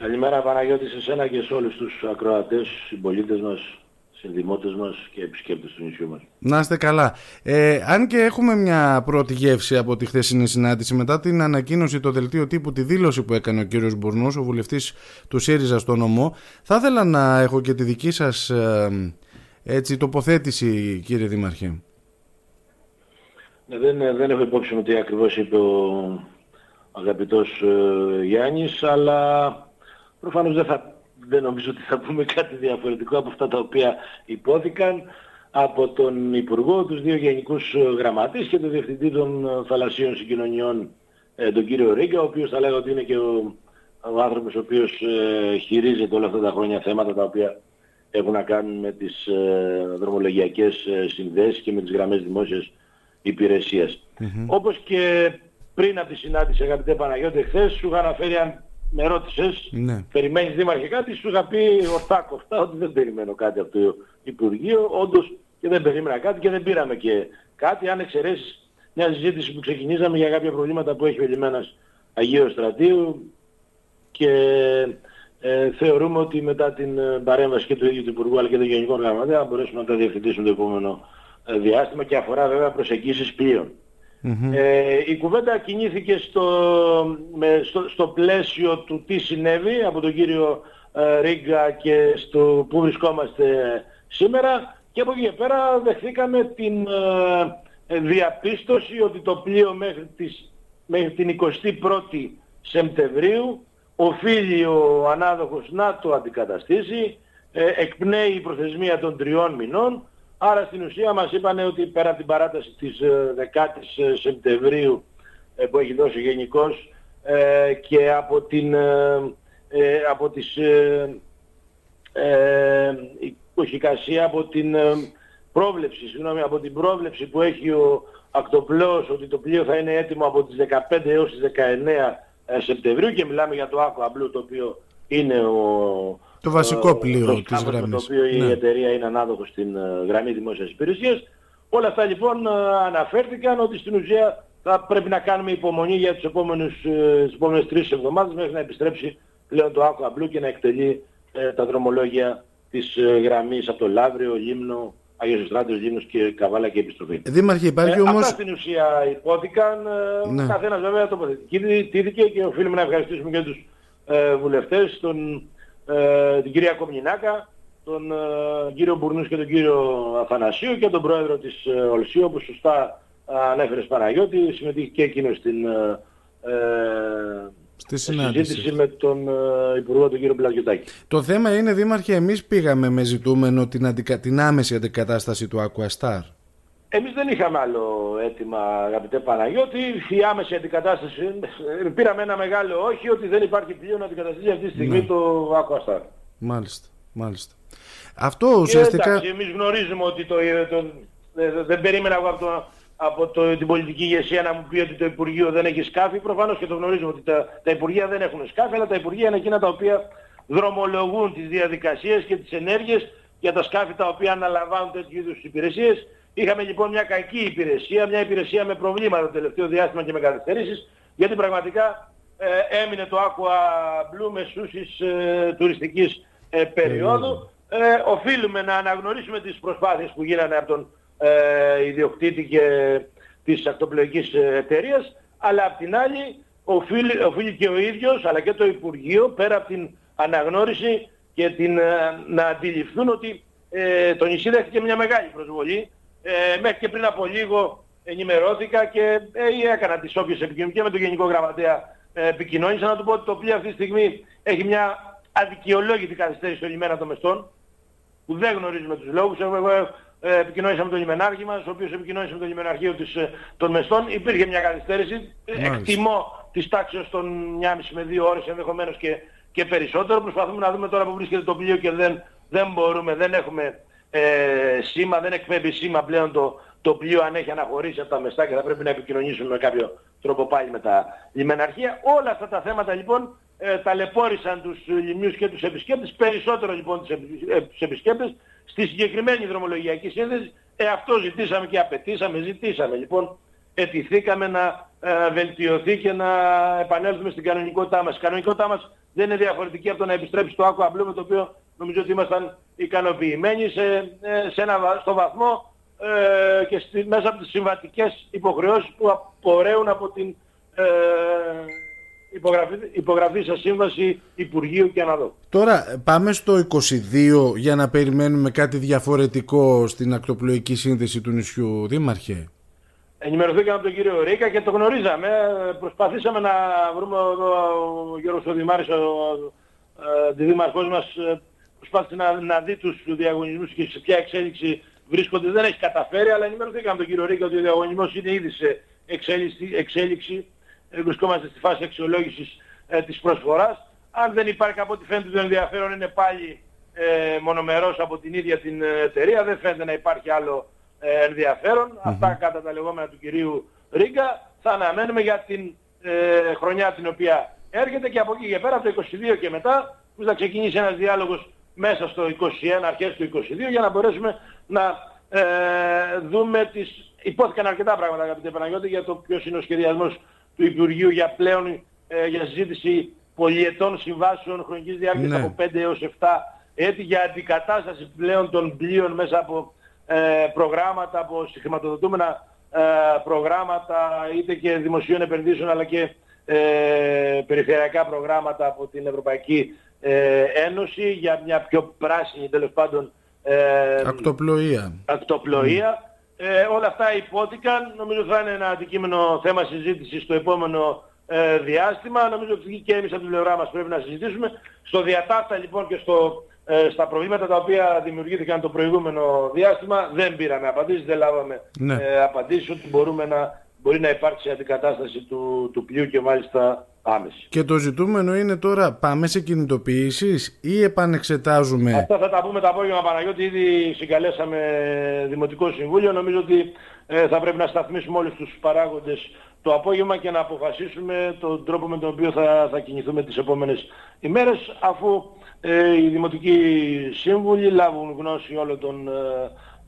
Καλημέρα Παναγιώτης σε σένα και σε όλους τους ακροατές, συμπολίτες μας, συνδημότες μας και επισκέπτες του νησιού μας. Να είστε καλά. Ε, αν και έχουμε μια πρώτη γεύση από τη χθεσινή συνάντηση μετά την ανακοίνωση το δελτίο τύπου, τη δήλωση που έκανε ο κύριος Μπουρνούς, ο βουλευτής του ΣΥΡΙΖΑ στο νομό, θα ήθελα να έχω και τη δική σας ε, έτσι, τοποθέτηση κύριε Δήμαρχε. Ναι, δεν, δεν έχω υπόψη μου τι ακριβώς είπε ο αγαπητός ε, Γιάννης, αλλά προφανώς δεν, θα, δεν νομίζω ότι θα πούμε κάτι διαφορετικό από αυτά τα οποία υπόθηκαν από τον Υπουργό, τους δύο Γενικούς Γραμματείς και τον Διευθυντή των Θαλασσίων Συγκοινωνιών, ε, τον κύριο Ρίγκα, ο οποίος θα λέγω ότι είναι και ο, ο άνθρωπος ο οποίος ε, χειρίζεται όλα αυτά τα χρόνια θέματα τα οποία έχουν να κάνουν με τις ε, δρομολογιακές ε, συνδέσεις και με τις γραμμές δημόσιας Όπως και πριν από τη συνάντηση αγαπητέ Παναγιώτη χθες σου είχα αναφέρει αν με ρώτησες, ναι. περιμένεις δήμαρχε κάτι, σου είχα πει ορθά κοφτά ότι δεν περιμένω κάτι από το Υπουργείο, όντως και δεν περίμενα κάτι και δεν πήραμε και κάτι, αν εξαιρέσεις μια συζήτηση που ξεκινήσαμε για κάποια προβλήματα που έχει ο λιμένας Αγίου Στρατείου και ε, θεωρούμε ότι μετά την ε, παρέμβαση και του ίδιου του Υπουργού αλλά και των Γενικών Γραμματέα θα μπορέσουμε να τα διευθυντήσουμε το επόμενο ε, διάστημα και αφορά βέβαια προσεγγίσεις πλοίων. Ε, η κουβέντα κινήθηκε στο, με, στο, στο, πλαίσιο του τι συνέβη από τον κύριο ε, Ρίγκα και στο που βρισκόμαστε σήμερα. Και από εκεί και πέρα δεχθήκαμε την ε, διαπίστωση ότι το πλοίο μέχρι, τις, μέχρι την 21η Σεπτεμβρίου οφείλει ο ανάδοχος να το αντικαταστήσει, ε, εκπνέει η προθεσμία των τριών μηνών Άρα στην ουσία μας είπαν ότι πέρα από την παράταση της 10ης ε, ε, Σεπτεμβρίου ε, που έχει δώσει γενικώς και από, την, από τις υποχικασία, από την πρόβλεψη, συγγνώμη, από την πρόβλεψη που έχει ο ακτοπλός ότι το πλοίο θα είναι έτοιμο από τις 15 έως τις 19 Σεπτεμβρίου και μιλάμε για το Aqua Blue το οποίο είναι ο, το βασικό πλοίο το της γραμμής. το οποίο η ναι. εταιρεία είναι ανάδοχο στην ε, γραμμή δημόσιας υπηρεσίας. Όλα αυτά λοιπόν ε, αναφέρθηκαν ότι στην ουσία θα πρέπει να κάνουμε υπομονή για τους επόμενους, ε, τις επόμενες τρεις εβδομάδες μέχρι να επιστρέψει πλέον το Aqua Blue και να εκτελεί τα δρομολόγια της γραμμής από το Λαύριο, Λίμνο, Αγίος Στράτιος, Λίμνος και Καβάλα και επιστροφή. Δήμαρχε υπάρχει όμως... Αυτά στην ουσία υπόθηκαν, ναι. καθένας βέβαια τοποθετήθηκε και οφείλουμε να ευχαριστήσουμε και τους ε, βουλευτές, τον ε, την κυρία Κομνινάκα, τον ε, κύριο Μπουρνούς και τον κύριο Αθανασίου και τον πρόεδρο της ε, Ολσίου, όπως σωστά ανέφερες Παναγιώτη, συμμετείχε και εκείνος στην ε, Στη συζήτηση με τον Υπουργό τον κύριο Πλαγιωτάκη. Το θέμα είναι, Δήμαρχε, εμείς πήγαμε με ζητούμενο την, αντικα... την άμεση αντικατάσταση του Aquastar. Εμείς δεν είχαμε άλλο αίτημα αγαπητέ Παναγιώτη. Η άμεση αντικατάσταση πήραμε ένα μεγάλο όχι ότι δεν υπάρχει πλοίο να αντικαταστήσει αυτή τη στιγμή ναι. το Aquastar. Μάλιστα, μάλιστα. Αυτό ουσιαστικά... Και, εντάξει, εμείς γνωρίζουμε ότι το, το, δεν περίμενα εγώ από, το, από το, την πολιτική ηγεσία να μου πει ότι το Υπουργείο δεν έχει σκάφη. Προφανώς και το γνωρίζουμε ότι τα, τα Υπουργεία δεν έχουν σκάφη, αλλά τα Υπουργεία είναι εκείνα τα οποία δρομολογούν τις διαδικασίες και τις ενέργειες για τα σκάφη τα οποία αναλαμβάνουν τέτοιου είδους υπηρεσίες Είχαμε λοιπόν μια κακή υπηρεσία, μια υπηρεσία με προβλήματα το τελευταίο διάστημα και με καθυστερήσεις, γιατί πραγματικά ε, έμεινε το Aqua Blue με σούσεις ε, τουριστικής ε, περίοδου. Ε, οφείλουμε να αναγνωρίσουμε τις προσπάθειες που γίνανε από τον ε, ιδιοκτήτη και της ακτοπλοϊκής εταιρείας, αλλά απ' την άλλη οφείλει, οφείλει και ο ίδιος, αλλά και το Υπουργείο, πέρα από την αναγνώριση και την, να αντιληφθούν ότι ε, το νησί δέχτηκε μια μεγάλη προσβολή ε, μέχρι και πριν από λίγο ενημερώθηκα και ε, έκανα τις όποιες επικοινωνίες και με τον Γενικό Γραμματέα ε, επικοινώνησα να του πω ότι το πλοίο αυτή τη στιγμή έχει μια αδικαιολόγητη καθυστέρηση στο λιμένα των Μεστών που δεν γνωρίζουμε τους λόγους. Εγώ ε, επικοινώνησα με τον λιμενάρχη μας, ο οποίος επικοινώνησε με το λιμεναρχείο της, ε, των Μεστών. Υπήρχε μια καθυστέρηση. Μάλιστα. Εκτιμώ της τάξης των 1,5 με 2 ώρες ενδεχομένως και, και περισσότερο. Προσπαθούμε να δούμε τώρα που βρίσκεται το πλοίο και δεν, δεν μπορούμε, δεν έχουμε ε, σήμα, δεν εκπέμπει σήμα πλέον το, το πλοίο αν έχει αναχωρήσει από τα μεστά και θα πρέπει να επικοινωνήσουμε με κάποιο τρόπο πάλι με τα λιμεναρχεία. Όλα αυτά τα θέματα λοιπόν ε, ταλαιπώρησαν τους λιμιούς και τους επισκέπτες, περισσότερο λοιπόν τους, ε, τους επισκέπτες, στη συγκεκριμένη δρομολογιακή σύνδεση. Ε, αυτό ζητήσαμε και απαιτήσαμε, ζητήσαμε λοιπόν, ετηθήκαμε να ε, βελτιωθεί και να επανέλθουμε στην κανονικότητά μας. Η κανονικότητά μας δεν είναι διαφορετική από το να επιστρέψει στο Άκου Αμπλού με το οποίο νομίζω ότι ήμασταν ικανοποιημένοι σε, ε, σε ένα, στο βαθμό ε, και στη, μέσα από τις συμβατικές υποχρεώσεις που απορρέουν από την ε, υπογραφή, υπογραφή σε σύμβαση Υπουργείου και Αναδό. Τώρα πάμε στο 22 για να περιμένουμε κάτι διαφορετικό στην ακτοπλοϊκή σύνδεση του νησιού, Δήμαρχε. Ενημερωθήκαμε από τον κύριο Ρίκα και το γνωρίζαμε. Προσπαθήσαμε να βρούμε εδώ ο Γιώργος ο Δημάρης, ο, ο, δήμαρχός μας, ε, προσπάθησε να, να δει τους διαγωνισμούς και σε ποια εξέλιξη βρίσκονται. Δεν έχει καταφέρει, αλλά ενημερωθήκαμε από τον κύριο Ρίκα ότι ο διαγωνισμός είναι ήδη σε εξέλιξη. εξέλιξη. Ε, βρισκόμαστε στη φάση αξιολόγησης ε, της προσφοράς. Αν δεν υπάρχει από ό,τι φαίνεται το ενδιαφέρον είναι πάλι ε, μονομερός από την ίδια την εταιρεία. Δεν φαίνεται να υπάρχει άλλο ε, ενδιαφερον Αυτά κατά τα λεγόμενα του κυρίου Ρίγκα. Θα αναμένουμε για την ε, χρονιά την οποία έρχεται και από εκεί και πέρα, από το 22 και μετά, που θα ξεκινήσει ένας διάλογος μέσα στο 21, αρχές του 22, για να μπορέσουμε να ε, δούμε τις... Υπόθηκαν αρκετά πράγματα, αγαπητέ Παναγιώτη, για το ποιος είναι ο σχεδιασμός του Υπουργείου για πλέον ε, για συζήτηση πολιετών συμβάσεων χρονικής διάρκειας ναι. από 5 έως 7 έτη για αντικατάσταση πλέον των πλοίων μέσα από ε, προγράμματα, από συγχρηματοδοτούμενα ε, προγράμματα είτε και δημοσίων επενδύσεων αλλά και ε, περιφερειακά προγράμματα από την Ευρωπαϊκή Ένωση για μια πιο πράσινη τέλος πάντων ακτοπλοεία. ακτοπλοεία. όλα αυτά υπόθηκαν. Νομίζω θα είναι ένα αντικείμενο θέμα συζήτησης στο επόμενο διάστημα. Νομίζω ότι και εμείς από την πλευρά μας πρέπει να συζητήσουμε. Στο διατάφτα λοιπόν και στο ε, στα προβλήματα τα οποία δημιουργήθηκαν το προηγούμενο διάστημα δεν πήραμε απαντήσεις, δεν λάβαμε ναι. ε, απαντήσεις ότι μπορούμε να, μπορεί να υπάρξει αντικατάσταση του, του πλοίου και μάλιστα άμεση. Και το ζητούμενο είναι τώρα πάμε σε κινητοποιήσεις ή επανεξετάζουμε; Αυτά θα τα πούμε το απόγευμα Παναγιώτη, ήδη συγκαλέσαμε Δημοτικό Συμβούλιο, νομίζω ότι ε, θα πρέπει να σταθμίσουμε όλους τους παράγοντες το απόγευμα και να αποφασίσουμε τον τρόπο με τον οποίο θα, θα κινηθούμε τις επόμενες ημέρες αφού ε, οι δημοτικοί σύμβουλοι λάβουν γνώση όλων των ε,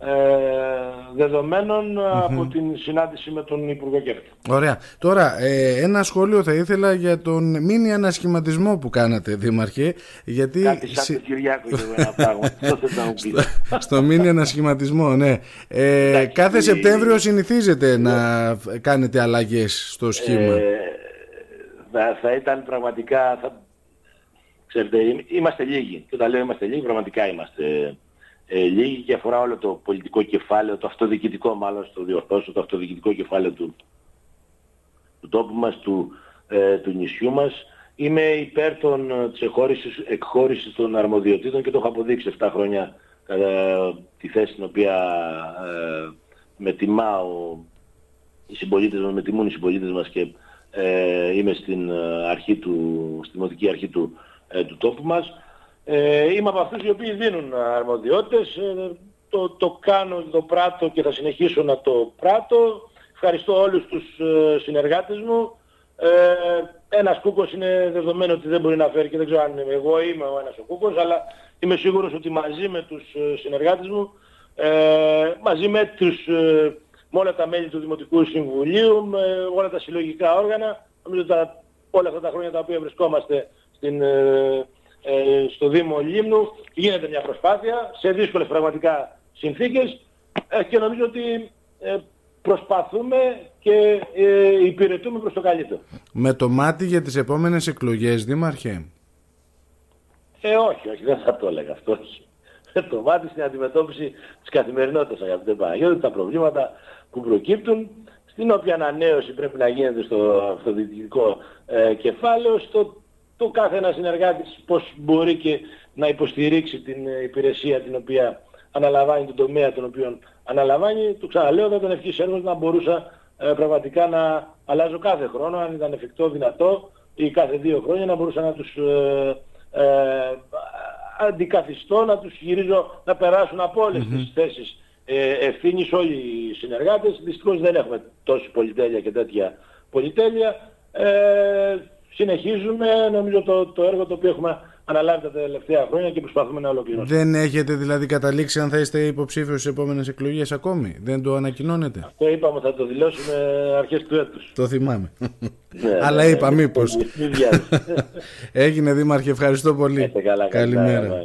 ε δεδομένων από την συνάντηση με τον Υπουργό Κέρτη. Ωραία. Τώρα, ε, ένα σχόλιο θα ήθελα για τον μίνι ανασχηματισμό που κάνατε, Δήμαρχε. Γιατί... Κάτι σαν τον Κυριάκο και ένα πράγμα. στο, στο μίνι ανασχηματισμό, ναι. Ε, κάθε Σεπτέμβριο συνηθίζετε να κάνετε αλλαγές στο σχήμα. Ε, θα, θα ήταν πραγματικά... Θα Ξέρετε, είμαστε λίγοι. Και όταν λέω είμαστε λίγοι, πραγματικά είμαστε ε, λίγοι και αφορά όλο το πολιτικό κεφάλαιο, το αυτοδιοικητικό μάλλον, στο διορθώσω, το αυτοδιοικητικό κεφάλαιο του, του τόπου μας, του, ε, του νησιού μας. Είμαι υπέρ των, ε, της εκχώρησης, των αρμοδιοτήτων και το έχω αποδείξει 7 χρόνια κατά τη θέση την οποία ε, με τιμάω οι συμπολίτες μας, με τιμούν οι συμπολίτες μας και ε, είμαι στην ε, αρχή του, στη δημοτική αρχή του, ε, του τόπου μας. Ε, είμαι από αυτούς οι οποίοι δίνουν αρμοδιότητες. Ε, το, το κάνω, το πράττω και θα συνεχίσω να το πράττω. Ευχαριστώ όλους τους ε, συνεργάτες μου. Ε, ένας κούκος είναι δεδομένο ότι δεν μπορεί να φέρει και δεν ξέρω αν είμαι εγώ είμαι ο ένας ο κούκος, αλλά είμαι σίγουρος ότι μαζί με τους συνεργάτες μου, ε, μαζί με, τους, με όλα τα μέλη του Δημοτικού Συμβουλίου, με όλα τα συλλογικά όργανα, νομίζω τα, όλα αυτά τα χρόνια τα οποία βρισκόμαστε στην, ε, ε, στο Δήμο Λίμνου γίνεται μια προσπάθεια σε δύσκολες πραγματικά συνθήκες ε, και νομίζω ότι προσπαθούμε και υπηρετούμε προς το καλύτερο. Με το μάτι για τις επόμενες εκλογές, Δήμαρχε; Ε, όχι, όχι, δεν θα το έλεγα αυτό. Με το μάτι στην αντιμετώπιση της καθημερινότητας, αγαπητέ Παναγιώτη, τα προβλήματα που προκύπτουν, στην οποία ανανέωση πρέπει να γίνεται στο αυτοδιοικητικό ε, κεφάλαιο, στο το κάθε ένας συνεργάτης πώς μπορεί και να υποστηρίξει την ε, υπηρεσία την οποία αναλαμβάνει, τον τομέα τον οποίο αναλαμβάνει. Του ξαναλέω δεν ήταν ευχής έργος να μπορούσα ε, πραγματικά να αλλάζω κάθε χρόνο, αν ήταν εφικτό, δυνατό ή κάθε δύο χρόνια να μπορούσα να τους ε, ε, αντικαθιστώ, να τους γυρίζω να περάσουν από όλες mm-hmm. τις θέσεις ε, ευθύνης όλοι οι συνεργάτες. Δυστυχώς δεν έχουμε τόση πολυτέλεια και τέτοια πολυτέλεια. Ε, συνεχίζουμε νομίζω το, το έργο το οποίο έχουμε αναλάβει τα τελευταία χρόνια και προσπαθούμε να ολοκληρώσουμε. Δεν έχετε δηλαδή καταλήξει αν θα είστε υποψήφιος στις επόμενες εκλογές ακόμη; Δεν το ανακοινώνετε; Αυτό είπαμε θα το δηλώσουμε αρχές του έτους. Το θυμάμαι. Ναι, Αλλά ναι, είπα ναι, μήπως. Έγινε Δήμαρχε, ευχαριστώ πολύ. Καλημέρα. Καλημέρα.